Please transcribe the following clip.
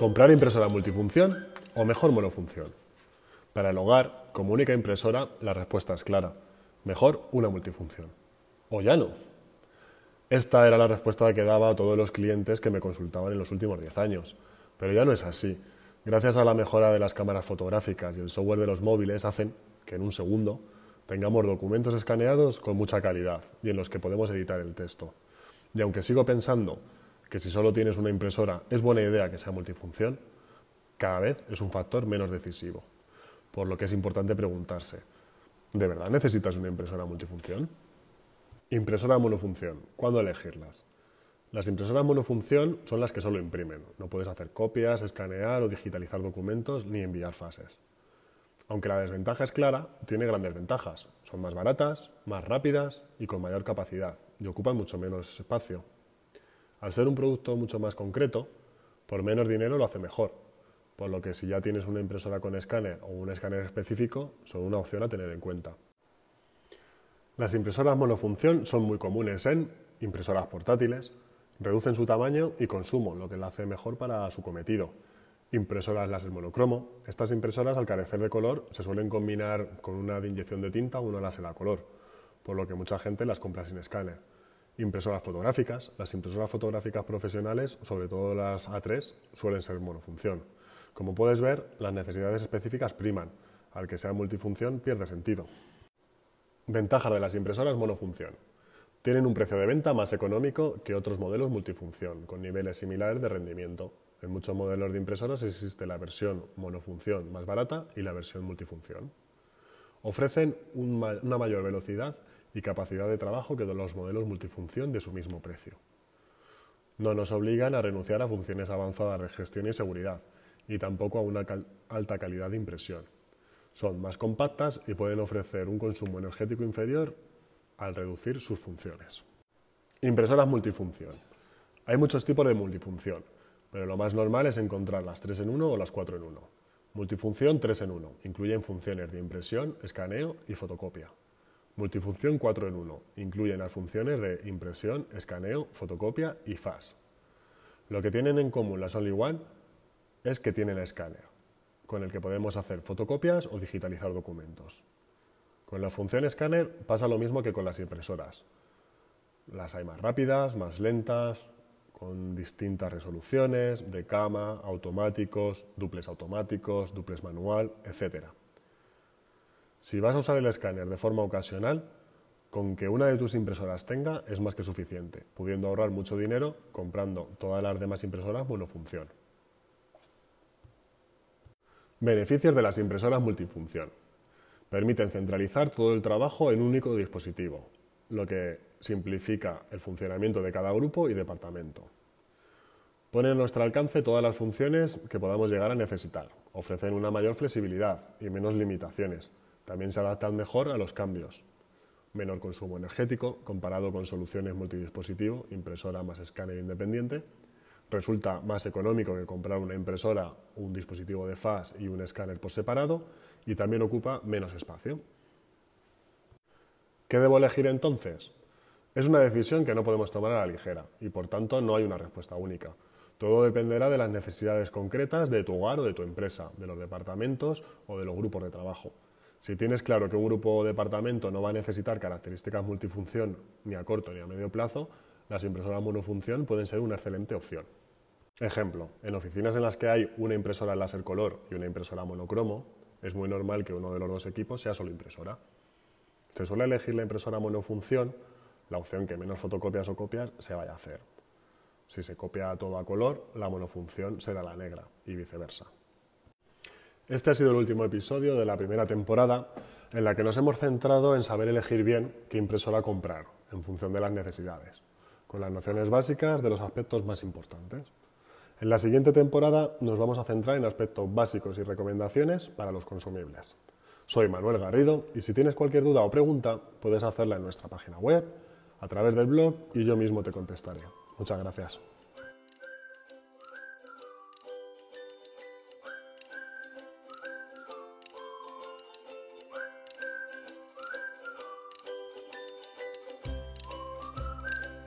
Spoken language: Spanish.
Comprar impresora multifunción o mejor monofunción. Para el hogar, como única impresora, la respuesta es clara. Mejor una multifunción. O ya no. Esta era la respuesta que daba a todos los clientes que me consultaban en los últimos 10 años. Pero ya no es así. Gracias a la mejora de las cámaras fotográficas y el software de los móviles hacen que en un segundo tengamos documentos escaneados con mucha calidad y en los que podemos editar el texto. Y aunque sigo pensando que si solo tienes una impresora es buena idea que sea multifunción, cada vez es un factor menos decisivo. Por lo que es importante preguntarse, ¿de verdad necesitas una impresora multifunción? Impresora monofunción, ¿cuándo elegirlas? Las impresoras monofunción son las que solo imprimen. No puedes hacer copias, escanear o digitalizar documentos ni enviar fases. Aunque la desventaja es clara, tiene grandes ventajas. Son más baratas, más rápidas y con mayor capacidad y ocupan mucho menos espacio. Al ser un producto mucho más concreto, por menos dinero lo hace mejor, por lo que si ya tienes una impresora con escáner o un escáner específico, son una opción a tener en cuenta. Las impresoras monofunción son muy comunes en impresoras portátiles, reducen su tamaño y consumo, lo que la hace mejor para su cometido. Impresoras láser monocromo. Estas impresoras, al carecer de color, se suelen combinar con una de inyección de tinta o una láser a color, por lo que mucha gente las compra sin escáner. Impresoras fotográficas. Las impresoras fotográficas profesionales, sobre todo las A3, suelen ser monofunción. Como puedes ver, las necesidades específicas priman. Al que sea multifunción pierde sentido. Ventajas de las impresoras monofunción. Tienen un precio de venta más económico que otros modelos multifunción, con niveles similares de rendimiento. En muchos modelos de impresoras existe la versión monofunción más barata y la versión multifunción. Ofrecen una mayor velocidad y capacidad de trabajo que los modelos multifunción de su mismo precio. No nos obligan a renunciar a funciones avanzadas de gestión y seguridad, y tampoco a una alta calidad de impresión. Son más compactas y pueden ofrecer un consumo energético inferior al reducir sus funciones. Impresoras multifunción. Hay muchos tipos de multifunción, pero lo más normal es encontrar las 3 en 1 o las 4 en 1. Multifunción 3 en 1. Incluyen funciones de impresión, escaneo y fotocopia. Multifunción 4 en 1. Incluyen las funciones de impresión, escaneo, fotocopia y FAS. Lo que tienen en común las Only One es que tienen escáner con el que podemos hacer fotocopias o digitalizar documentos. Con la función escáner pasa lo mismo que con las impresoras. Las hay más rápidas, más lentas, con distintas resoluciones, de cama, automáticos, duples automáticos, duples manual, etc. Si vas a usar el escáner de forma ocasional, con que una de tus impresoras tenga es más que suficiente, pudiendo ahorrar mucho dinero comprando todas las demás impresoras monofunción. Beneficios de las impresoras multifunción. Permiten centralizar todo el trabajo en un único dispositivo, lo que simplifica el funcionamiento de cada grupo y departamento. Ponen a nuestro alcance todas las funciones que podamos llegar a necesitar. Ofrecen una mayor flexibilidad y menos limitaciones. También se adaptan mejor a los cambios. Menor consumo energético comparado con soluciones multidispositivo, impresora más escáner independiente resulta más económico que comprar una impresora, un dispositivo de FAS y un escáner por separado y también ocupa menos espacio. ¿Qué debo elegir entonces? Es una decisión que no podemos tomar a la ligera y por tanto no hay una respuesta única. Todo dependerá de las necesidades concretas de tu hogar o de tu empresa, de los departamentos o de los grupos de trabajo. Si tienes claro que un grupo o departamento no va a necesitar características multifunción ni a corto ni a medio plazo, las impresoras monofunción pueden ser una excelente opción. Ejemplo, en oficinas en las que hay una impresora láser color y una impresora monocromo, es muy normal que uno de los dos equipos sea solo impresora. Se suele elegir la impresora monofunción, la opción que menos fotocopias o copias se vaya a hacer. Si se copia todo a color, la monofunción será la negra y viceversa. Este ha sido el último episodio de la primera temporada en la que nos hemos centrado en saber elegir bien qué impresora comprar en función de las necesidades, con las nociones básicas de los aspectos más importantes. En la siguiente temporada nos vamos a centrar en aspectos básicos y recomendaciones para los consumibles. Soy Manuel Garrido y si tienes cualquier duda o pregunta puedes hacerla en nuestra página web, a través del blog y yo mismo te contestaré. Muchas gracias.